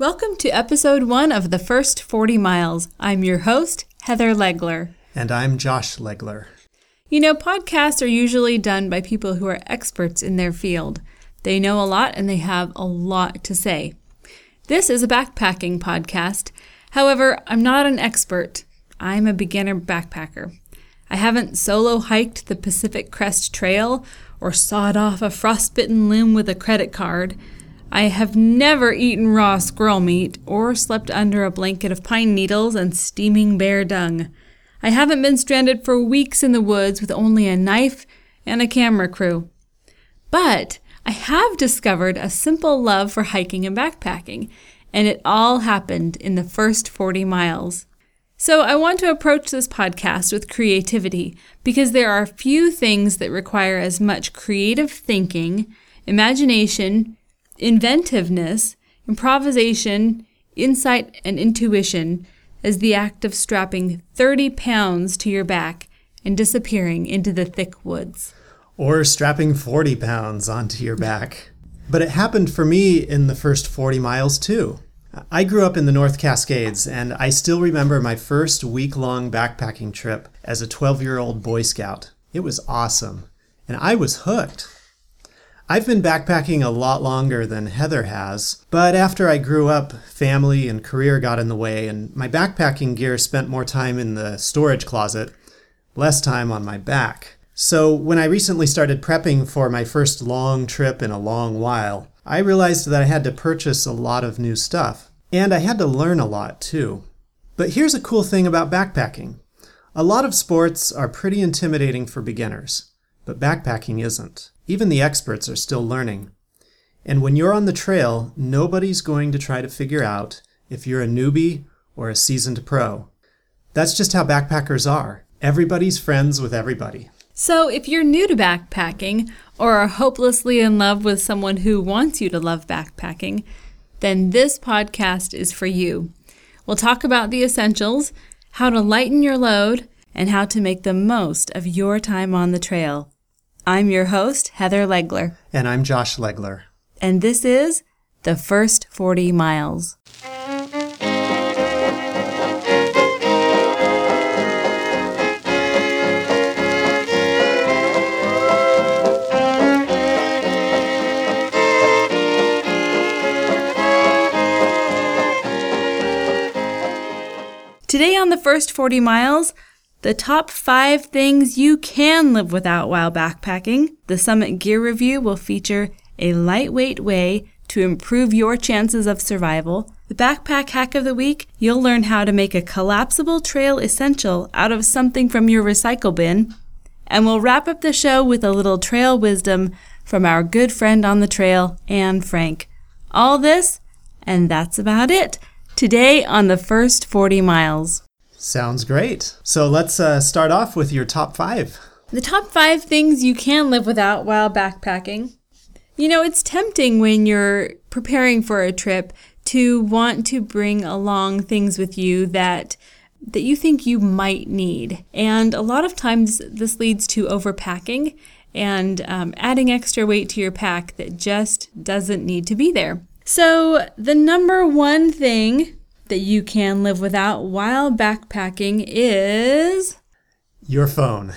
Welcome to episode one of The First 40 Miles. I'm your host, Heather Legler. And I'm Josh Legler. You know, podcasts are usually done by people who are experts in their field. They know a lot and they have a lot to say. This is a backpacking podcast. However, I'm not an expert. I'm a beginner backpacker. I haven't solo hiked the Pacific Crest Trail or sawed off a frostbitten limb with a credit card. I have never eaten raw squirrel meat or slept under a blanket of pine needles and steaming bear dung. I haven't been stranded for weeks in the woods with only a knife and a camera crew. But I have discovered a simple love for hiking and backpacking, and it all happened in the first 40 miles. So I want to approach this podcast with creativity because there are few things that require as much creative thinking, imagination, inventiveness, improvisation, insight, and intuition as the act of strapping 30 pounds to your back and disappearing into the thick woods. Or strapping 40 pounds onto your back. But it happened for me in the first 40 miles too. I grew up in the North Cascades, and I still remember my first week long backpacking trip as a 12 year old Boy Scout. It was awesome, and I was hooked. I've been backpacking a lot longer than Heather has, but after I grew up, family and career got in the way, and my backpacking gear spent more time in the storage closet, less time on my back. So when I recently started prepping for my first long trip in a long while, I realized that I had to purchase a lot of new stuff. And I had to learn a lot too. But here's a cool thing about backpacking a lot of sports are pretty intimidating for beginners, but backpacking isn't. Even the experts are still learning. And when you're on the trail, nobody's going to try to figure out if you're a newbie or a seasoned pro. That's just how backpackers are. Everybody's friends with everybody. So, if you're new to backpacking or are hopelessly in love with someone who wants you to love backpacking, then this podcast is for you. We'll talk about the essentials, how to lighten your load, and how to make the most of your time on the trail. I'm your host, Heather Legler. And I'm Josh Legler. And this is The First 40 Miles. Today on the first 40 miles, the top five things you can live without while backpacking. The Summit Gear Review will feature a lightweight way to improve your chances of survival. The Backpack Hack of the Week, you'll learn how to make a collapsible trail essential out of something from your recycle bin. And we'll wrap up the show with a little trail wisdom from our good friend on the trail, Anne Frank. All this, and that's about it, today on the first 40 miles. Sounds great. So let's uh, start off with your top five. The top five things you can live without while backpacking. You know, it's tempting when you're preparing for a trip to want to bring along things with you that that you think you might need. And a lot of times this leads to overpacking and um, adding extra weight to your pack that just doesn't need to be there. So, the number one thing that you can live without while backpacking is your phone.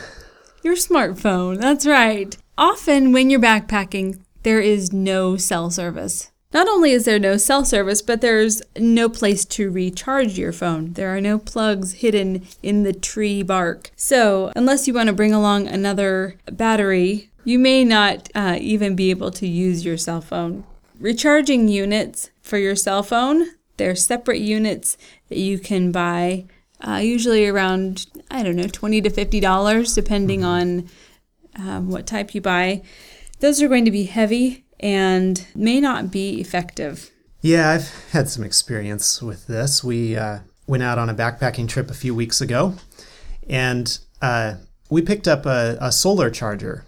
Your smartphone. That's right. Often when you're backpacking, there is no cell service. Not only is there no cell service, but there's no place to recharge your phone. There are no plugs hidden in the tree bark. So, unless you want to bring along another battery, you may not uh, even be able to use your cell phone. Recharging units for your cell phone, they're separate units that you can buy, uh, usually around, I don't know, 20 to $50, depending on um, what type you buy. Those are going to be heavy and may not be effective. Yeah, I've had some experience with this. We uh, went out on a backpacking trip a few weeks ago and uh, we picked up a, a, solar charger.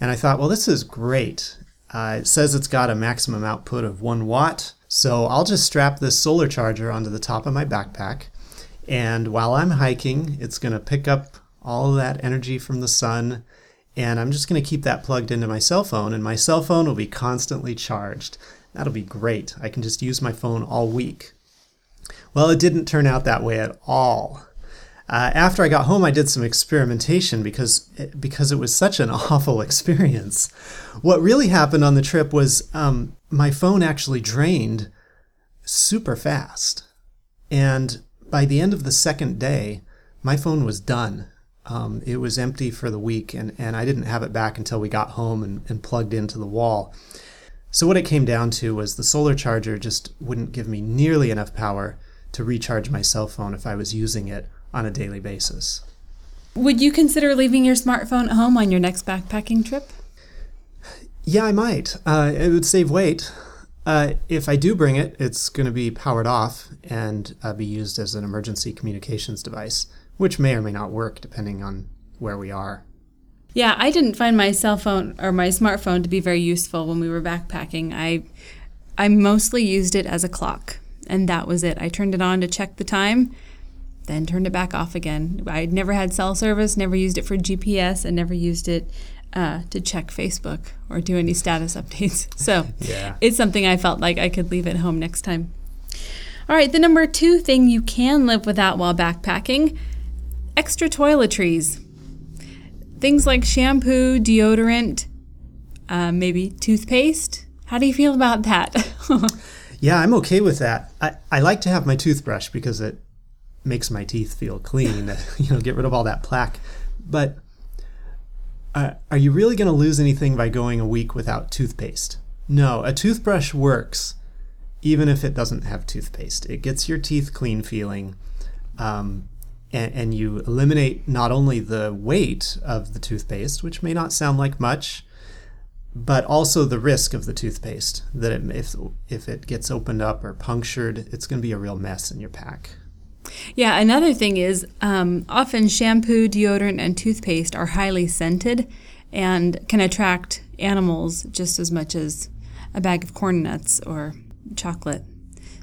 And I thought, well, this is great. Uh, it says it's got a maximum output of one watt. So I'll just strap this solar charger onto the top of my backpack. And while I'm hiking, it's going to pick up all of that energy from the sun. And I'm just going to keep that plugged into my cell phone, and my cell phone will be constantly charged. That'll be great. I can just use my phone all week. Well, it didn't turn out that way at all. Uh, after I got home, I did some experimentation because it, because it was such an awful experience. What really happened on the trip was um, my phone actually drained super fast, and by the end of the second day, my phone was done. Um, it was empty for the week, and, and I didn't have it back until we got home and, and plugged into the wall. So, what it came down to was the solar charger just wouldn't give me nearly enough power to recharge my cell phone if I was using it on a daily basis. Would you consider leaving your smartphone at home on your next backpacking trip? Yeah, I might. Uh, it would save weight. Uh, if I do bring it, it's going to be powered off and uh, be used as an emergency communications device, which may or may not work depending on where we are. Yeah, I didn't find my cell phone or my smartphone to be very useful when we were backpacking. I I mostly used it as a clock, and that was it. I turned it on to check the time, then turned it back off again. I'd never had cell service, never used it for GPS, and never used it uh, to check Facebook or do any status updates. So Yeah. it's something I felt like I could leave at home next time. All right, the number two thing you can live without while backpacking extra toiletries. Things like shampoo, deodorant, uh, maybe toothpaste. How do you feel about that? Yeah, I'm okay with that. I, I like to have my toothbrush because it makes my teeth feel clean, you know, get rid of all that plaque. But uh, are you really going to lose anything by going a week without toothpaste? No, a toothbrush works even if it doesn't have toothpaste. It gets your teeth clean feeling, um, and, and you eliminate not only the weight of the toothpaste, which may not sound like much, but also the risk of the toothpaste that it, if if it gets opened up or punctured, it's going to be a real mess in your pack. Yeah, another thing is um, often shampoo, deodorant, and toothpaste are highly scented and can attract animals just as much as a bag of corn nuts or chocolate.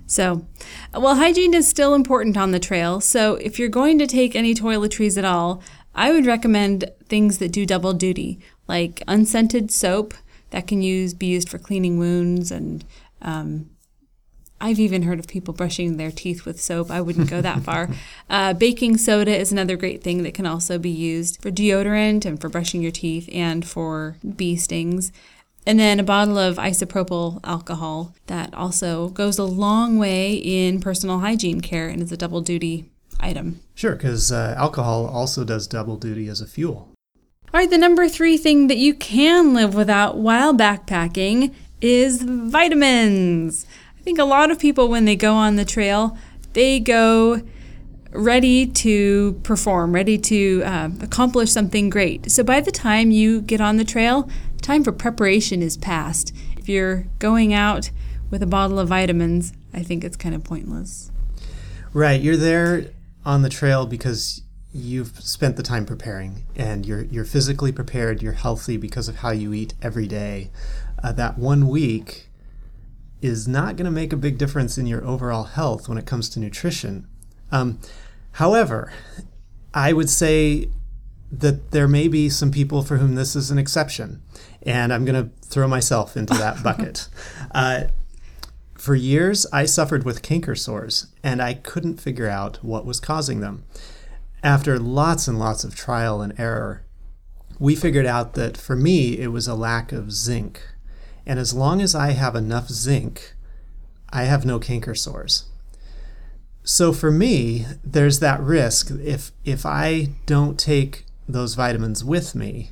So, well, hygiene is still important on the trail. So, if you're going to take any toiletries at all, I would recommend things that do double duty, like unscented soap that can use be used for cleaning wounds and um, I've even heard of people brushing their teeth with soap. I wouldn't go that far. Uh, baking soda is another great thing that can also be used for deodorant and for brushing your teeth and for bee stings. And then a bottle of isopropyl alcohol that also goes a long way in personal hygiene care and is a double duty item. Sure, because uh, alcohol also does double duty as a fuel. All right, the number three thing that you can live without while backpacking is vitamins. I think a lot of people, when they go on the trail, they go ready to perform, ready to uh, accomplish something great. So by the time you get on the trail, time for preparation is past. If you're going out with a bottle of vitamins, I think it's kind of pointless. Right, you're there on the trail because you've spent the time preparing, and you're you're physically prepared. You're healthy because of how you eat every day. Uh, that one week is not going to make a big difference in your overall health when it comes to nutrition. Um, however, I would say that there may be some people for whom this is an exception, and I'm going to throw myself into that bucket. Uh, for years, I suffered with canker sores, and I couldn't figure out what was causing them. After lots and lots of trial and error, we figured out that for me, it was a lack of zinc. And as long as I have enough zinc, I have no canker sores. So for me, there's that risk if if I don't take those vitamins with me,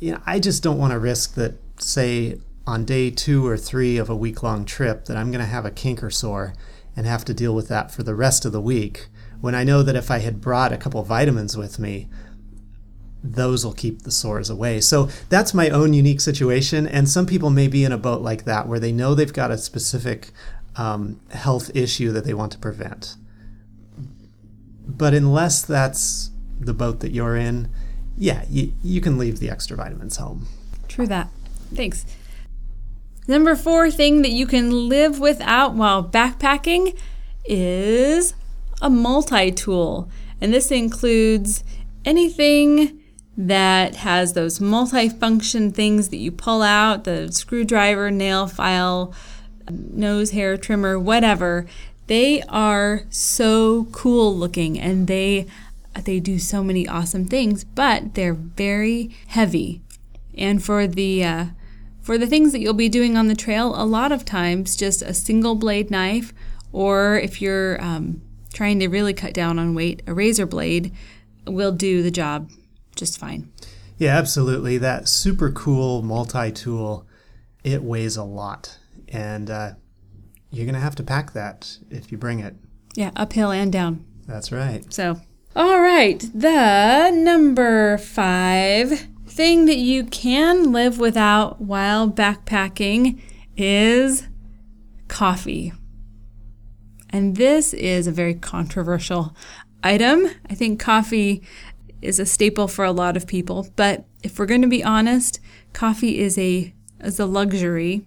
you know, I just don't want to risk that say on day 2 or 3 of a week-long trip that I'm going to have a canker sore and have to deal with that for the rest of the week when I know that if I had brought a couple vitamins with me, those will keep the sores away. So that's my own unique situation. And some people may be in a boat like that where they know they've got a specific um, health issue that they want to prevent. But unless that's the boat that you're in, yeah, you, you can leave the extra vitamins home. True that. Thanks. Number four thing that you can live without while backpacking is a multi tool. And this includes anything that has those multi-function things that you pull out, the screwdriver, nail file, nose hair trimmer, whatever. They are so cool looking and they they do so many awesome things, but they're very heavy. And for the uh, for the things that you'll be doing on the trail, a lot of times just a single blade knife, or if you're um, trying to really cut down on weight, a razor blade will do the job just fine. Yeah, absolutely. That super cool multi tool, it weighs a lot. And uh, you're going to have to pack that if you bring it. Yeah, uphill and down. That's right. So, all right. The number five thing that you can live without while backpacking is coffee. And this is a very controversial item. I think coffee is a staple for a lot of people, but if we're going to be honest, coffee is a is a luxury.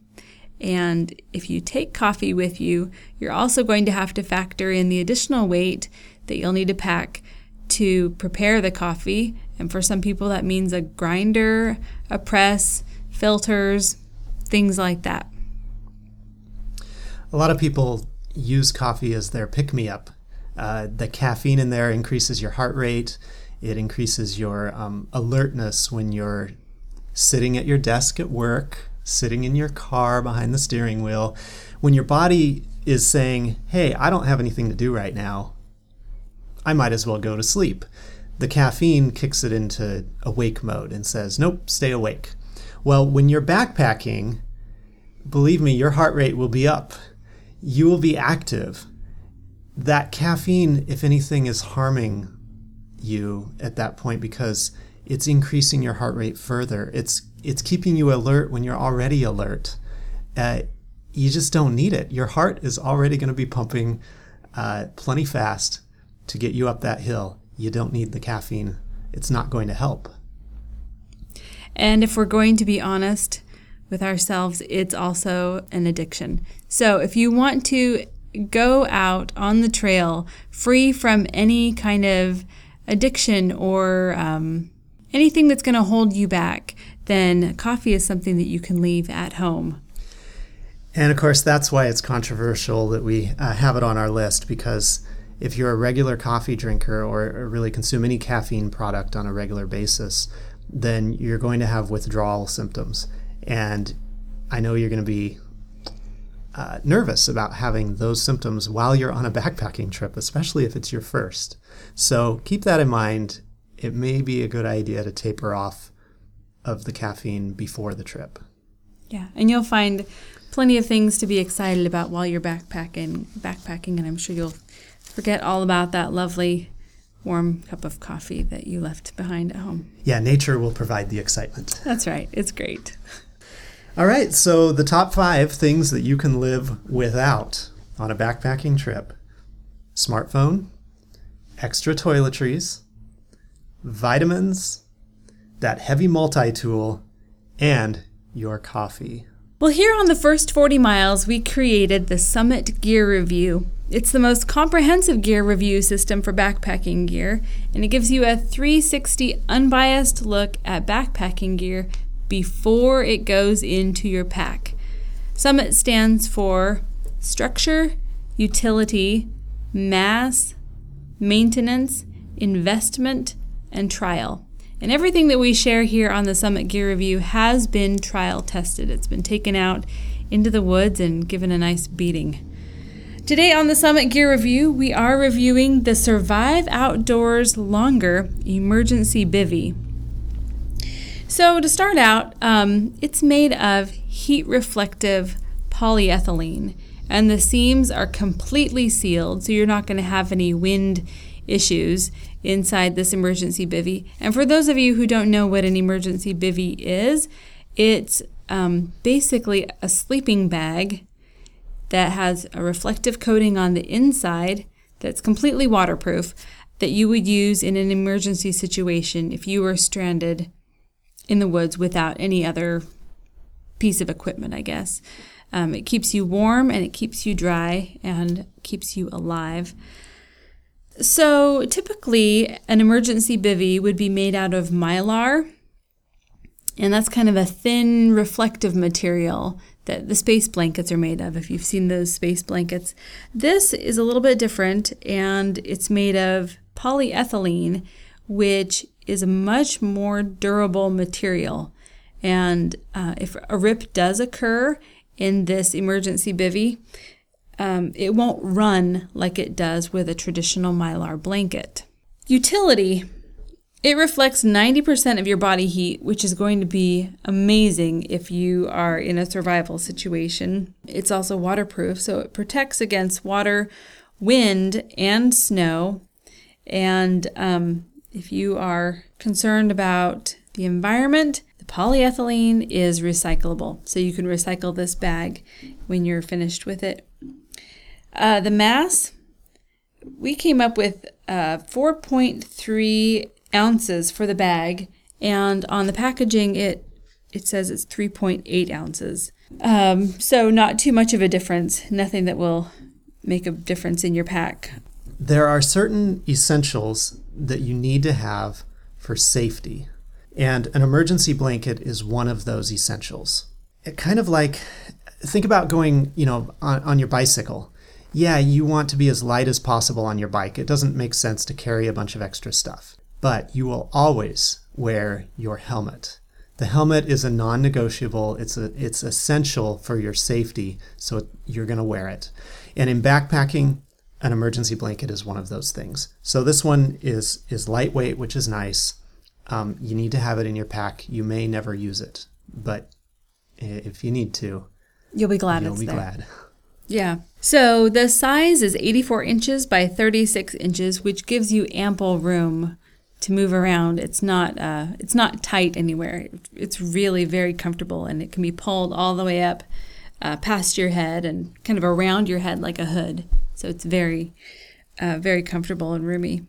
And if you take coffee with you, you're also going to have to factor in the additional weight that you'll need to pack to prepare the coffee. And for some people, that means a grinder, a press, filters, things like that. A lot of people use coffee as their pick me up. Uh, the caffeine in there increases your heart rate, it increases your um, alertness when you're sitting at your desk at work, sitting in your car behind the steering wheel. When your body is saying, hey, I don't have anything to do right now, I might as well go to sleep. The caffeine kicks it into awake mode and says, nope, stay awake. Well, when you're backpacking, believe me, your heart rate will be up. You will be active. That caffeine, if anything, is harming you at that point because it's increasing your heart rate further. It's it's keeping you alert when you're already alert. Uh, you just don't need it. Your heart is already going to be pumping uh, plenty fast to get you up that hill. You don't need the caffeine. It's not going to help. And if we're going to be honest with ourselves, it's also an addiction. So if you want to go out on the trail free from any kind of addiction or um, anything that's going to hold you back, then coffee is something that you can leave at home. And of course, that's why it's controversial that we uh, have it on our list because if you're a regular coffee drinker or really consume any caffeine product on a regular basis, then you're going to have withdrawal symptoms. And I know you're going to be uh, nervous about having those symptoms while you're on a backpacking trip, especially if it's your first. So keep that in mind. It may be a good idea to taper off of the caffeine before the trip. Yeah, and you'll find plenty of things to be excited about while you're backpacking, backpacking, and I'm sure you'll forget all about that lovely warm cup of coffee that you left behind at home. Yeah, nature will provide the excitement. That's right. It's great. All right, so the top five things that you can live without on a backpacking trip smartphone, extra toiletries, vitamins, that heavy multi tool, and your coffee. Well, here on the first 40 miles, we created the Summit Gear Review. It's the most comprehensive gear review system for backpacking gear, and it gives you a 360 unbiased look at backpacking gear before it goes into your pack. Summit stands for structure, utility, mass, maintenance, investment, and trial. And everything that we share here on the Summit Gear Review has been trial tested. It's been taken out into the woods and given a nice beating. Today on the Summit Gear Review, we are reviewing the Survive Outdoors Longer Emergency Bivy. So, to start out, um, it's made of heat reflective polyethylene, and the seams are completely sealed, so you're not going to have any wind issues inside this emergency bivy. And for those of you who don't know what an emergency bivy is, it's um, basically a sleeping bag that has a reflective coating on the inside that's completely waterproof that you would use in an emergency situation if you were stranded in the woods without any other piece of equipment, I guess. Um, it keeps you warm and it keeps you dry and keeps you alive. So typically, an emergency bivy would be made out of mylar, and that's kind of a thin reflective material that the space blankets are made of, if you've seen those space blankets. This is a little bit different, and it's made of polyethylene, which is a much more durable material. And uh, if a rip does occur in this emergency bivy, um, it won't run like it does with a traditional mylar blanket. Utility it reflects 90% of your body heat, which is going to be amazing if you are in a survival situation. It's also waterproof, so it protects against water, wind, and snow. And um, if you are concerned about the environment, the polyethylene is recyclable. So you can recycle this bag when you're finished with it. Uh, the mass, we came up with uh, 4.3 ounces for the bag, and on the packaging it it says it's 3.8 ounces. Um, so not too much of a difference. Nothing that will make a difference in your pack. There are certain essentials that you need to have for safety, and an emergency blanket is one of those essentials. It kind of like think about going, you know, on, on your bicycle. Yeah, you want to be as light as possible on your bike. It doesn't make sense to carry a bunch of extra stuff but you will always wear your helmet. The helmet is a non-negotiable. It's a, it's essential for your safety, so you're going to wear it. And in backpacking, an emergency blanket is one of those things. So this one is is lightweight, which is nice. Um, you need to have it in your pack. You may never use it, but if you need to, you'll be glad. You'll be there. glad. Yeah. So the size is 84 inches by 36 inches, which gives you ample room to move around. It's not uh, it's not tight anywhere. It's really very comfortable, and it can be pulled all the way up uh, past your head and kind of around your head like a hood. So it's very uh, very comfortable and roomy.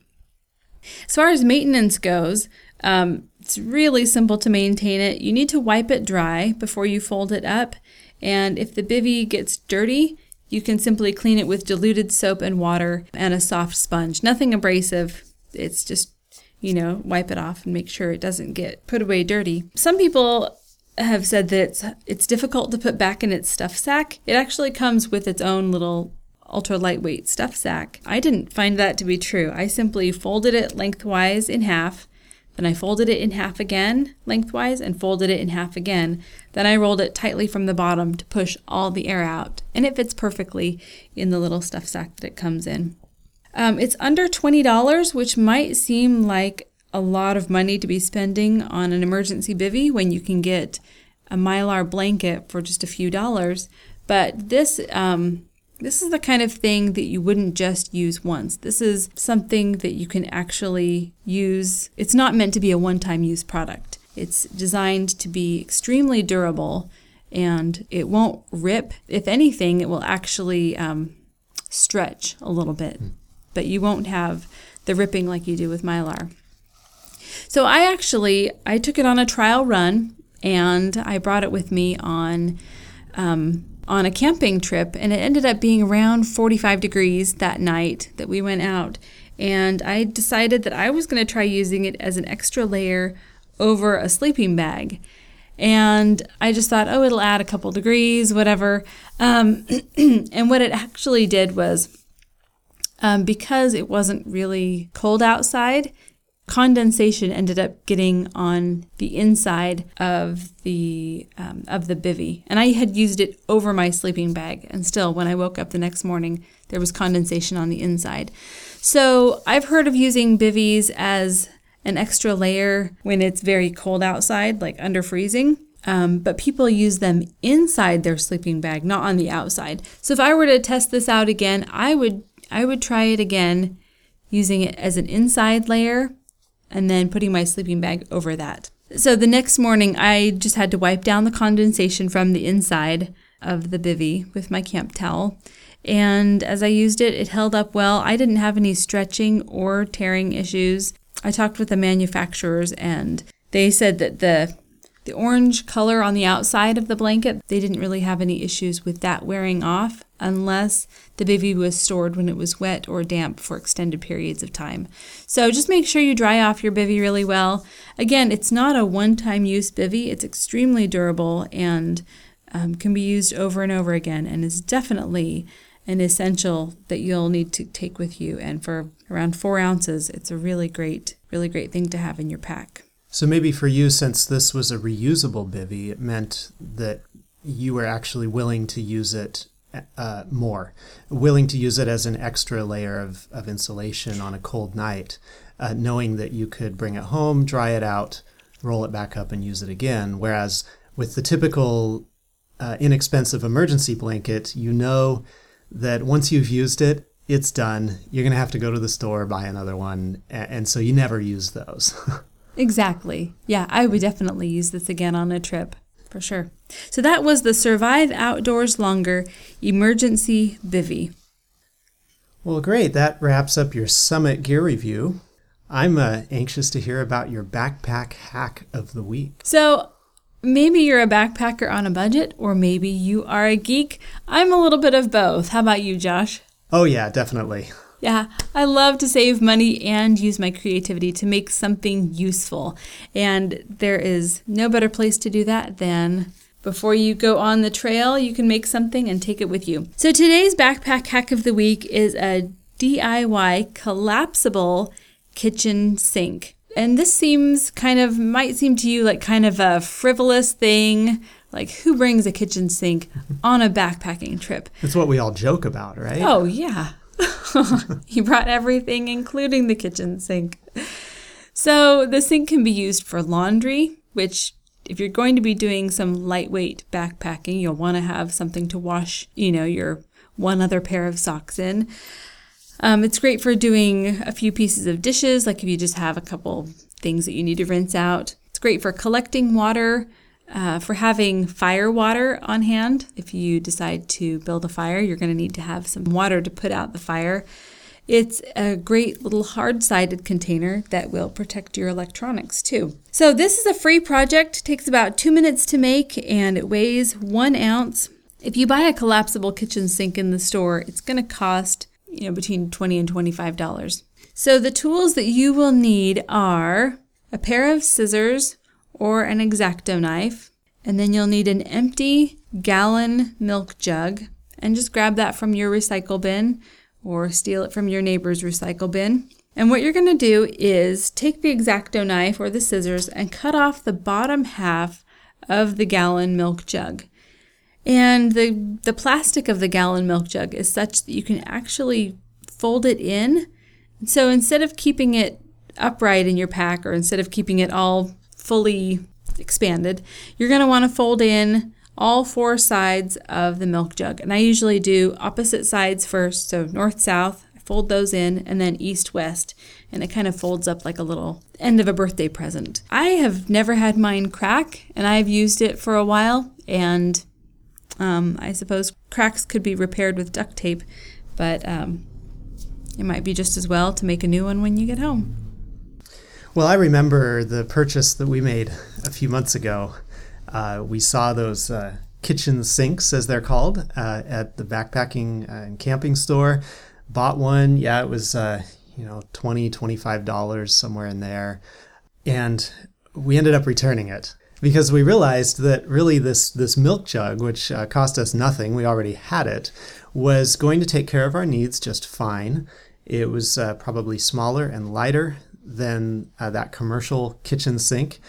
As far as maintenance goes, um, it's really simple to maintain it. You need to wipe it dry before you fold it up, and if the bivy gets dirty, you can simply clean it with diluted soap and water and a soft sponge. Nothing abrasive. It's just you know, wipe it off and make sure it doesn't get put away dirty. Some people have said that it's, it's difficult to put back in its stuff sack. It actually comes with its own little ultra lightweight stuff sack. I didn't find that to be true. I simply folded it lengthwise in half, then I folded it in half again lengthwise and folded it in half again. Then I rolled it tightly from the bottom to push all the air out, and it fits perfectly in the little stuff sack that it comes in. Um, it's under $20, which might seem like a lot of money to be spending on an emergency bivy when you can get a mylar blanket for just a few dollars. But this um, this is the kind of thing that you wouldn't just use once. This is something that you can actually use. It's not meant to be a one-time use product. It's designed to be extremely durable and it won't rip. If anything, it will actually um, stretch a little bit but you won't have the ripping like you do with mylar. So I actually I took it on a trial run and I brought it with me on um, on a camping trip, and it ended up being around 45 degrees that night that we went out. And I decided that I was going to try using it as an extra layer over a sleeping bag. And I just thought, oh, it'll add a couple degrees, whatever. Um, and what it actually did was um, because it wasn't really cold outside, condensation ended up getting on the inside of the um, of the bivy, and I had used it over my sleeping bag, and still, when I woke up the next morning, there was condensation on the inside. So I've heard of using bivvies as an extra layer when it's very cold outside, like under freezing. Um, but people use them inside their sleeping bag, not on the outside. So if I were to test this out again, I would I would try it again using it as an inside layer and then putting my sleeping bag over that. So the next morning, I just had to wipe down the condensation from the inside of the bivy with my camp towel. And as I used it, it held up well. I didn't have any stretching or tearing issues. I talked with the manufacturers and they said that the the orange color on the outside of the blanket, they didn't really have any issues with that wearing off. Unless the bivy was stored when it was wet or damp for extended periods of time. So just make sure you dry off your bivy really well. Again, it's not a one time use bivy, it's extremely durable and um, can be used over and over again and is definitely an essential that you'll need to take with you. And for around four ounces, it's a really great, really great thing to have in your pack. So maybe for you, since this was a reusable bivy, it meant that you were actually willing to use it uh, more, willing to use it as an extra layer of, of insulation on a cold night, uh, knowing that you could bring it home, dry it out, roll it back up, and use it again. Whereas with the typical uh, inexpensive emergency blanket, you know that once you've used it, it's done. You're going to have to go to the store, buy another one. And so you never use those. exactly. Yeah, I would definitely use this again on a trip for sure. So that was the Survive Outdoors Longer Emergency Bivy. Well, great. That wraps up your summit gear review. I'm uh, anxious to hear about your backpack hack of the week. So, maybe you're a backpacker on a budget, or maybe you are a geek. I'm a little bit of both. How about you, Josh? Oh, yeah, definitely. Yeah, I love to save money and use my creativity to make something useful. And there is no better place to do that than before you go on the trail, you can make something and take it with you. So today's backpack hack of the week is a DIY collapsible kitchen sink. And this seems kind of, might seem to you like kind of a frivolous thing. Like, who brings a kitchen sink on a backpacking trip? It's what we all joke about, right? Oh, yeah. he brought everything, including the kitchen sink. So, the sink can be used for laundry, which, if you're going to be doing some lightweight backpacking, you'll want to have something to wash, you know, your one other pair of socks in. Um, it's great for doing a few pieces of dishes, like if you just have a couple things that you need to rinse out. It's great for collecting water, uh, for having fire water on hand. If you decide to build a fire, you're going to need to have some water to put out the fire. It's a great little hard sided container that will protect your electronics too. So, this is a free project, takes about two minutes to make, and it weighs one ounce. If you buy a collapsible kitchen sink in the store, it's going to cost you know, between 20 and $25. So the tools that you will need are a pair of scissors or an X-Acto knife, and then you'll need an empty gallon milk jug, and just grab that from your recycle bin or steal it from your neighbor's recycle bin. And what you're going to do is take the X-Acto knife or the scissors and cut off the bottom half of the gallon milk jug. And the, the plastic of the gallon milk jug is such that you can actually fold it in. So instead of keeping it upright in your pack or instead of keeping it all fully expanded, you're going to want to fold in all four sides of the milk jug. And I usually do opposite sides first, so north south, I fold those in, and then east west, and it kind of folds up like a little end of a birthday present. I have never had mine crack, and I've used it for a while, and um, I suppose cracks could be repaired with duct tape, but um, it might be just as well to make a new one when you get home. Well, I remember the purchase that we made a few months ago. Uh, we saw those uh, kitchen sinks, as they're called, uh, at the backpacking uh, and camping store. Bought one. Yeah, it was, uh, you know, $20, $25, somewhere in there. And we ended up returning it because we realized that really this this milk jug, which uh, cost us nothing, we already had it, was going to take care of our needs just fine. It was probably smaller and lighter than uh, that commercial kitchen sink,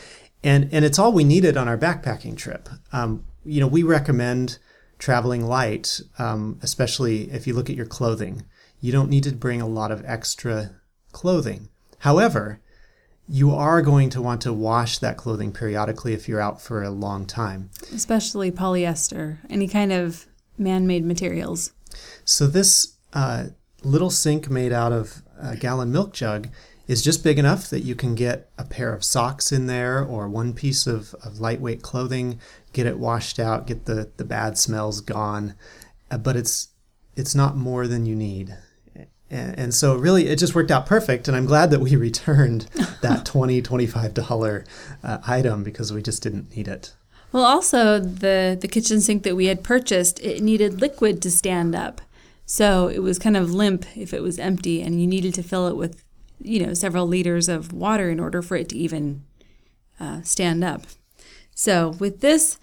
and and it's all we needed on our backpacking trip. Um, you know, we recommend traveling light, um, especially if you look at your clothing. You don't need to bring a lot of extra clothing. However, you are going to want to wash that clothing periodically if you're out for a long time. Especially polyester, any kind of man made materials. So, this uh, little sink made out of a gallon milk jug is just big enough that you can get a pair of socks in there or one piece of, of lightweight clothing, get it washed out, get the, the bad smells gone. Uh, but it's it's not more than you need. And, and so really it just worked out perfect. And I'm glad that we returned that $20, $25 uh, item because we just didn't need it. Well, also the the kitchen sink that we had purchased, it needed liquid to stand up. So it was kind of limp if it was empty and you needed to fill it with, you know, several liters of water in order for it to even uh, stand up. So with this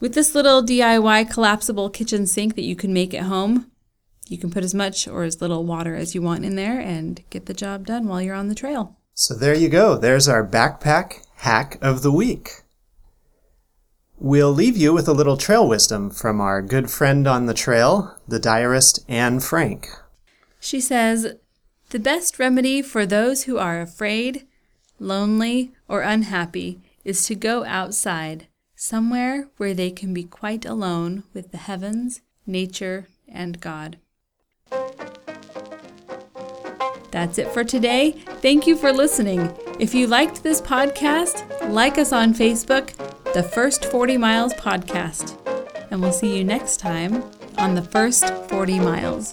with this little DIY collapsible kitchen sink that you can make at home, you can put as much or as little water as you want in there and get the job done while you're on the trail. So there you go. There's our backpack hack of the week. We'll leave you with a little trail wisdom from our good friend on the trail, the diarist Anne Frank. She says, The best remedy for those who are afraid, lonely, or unhappy is to go outside, somewhere where they can be quite alone with the heavens, nature, and God. That's it for today. Thank you for listening. If you liked this podcast, like us on Facebook, the First 40 Miles Podcast. And we'll see you next time on the First 40 Miles.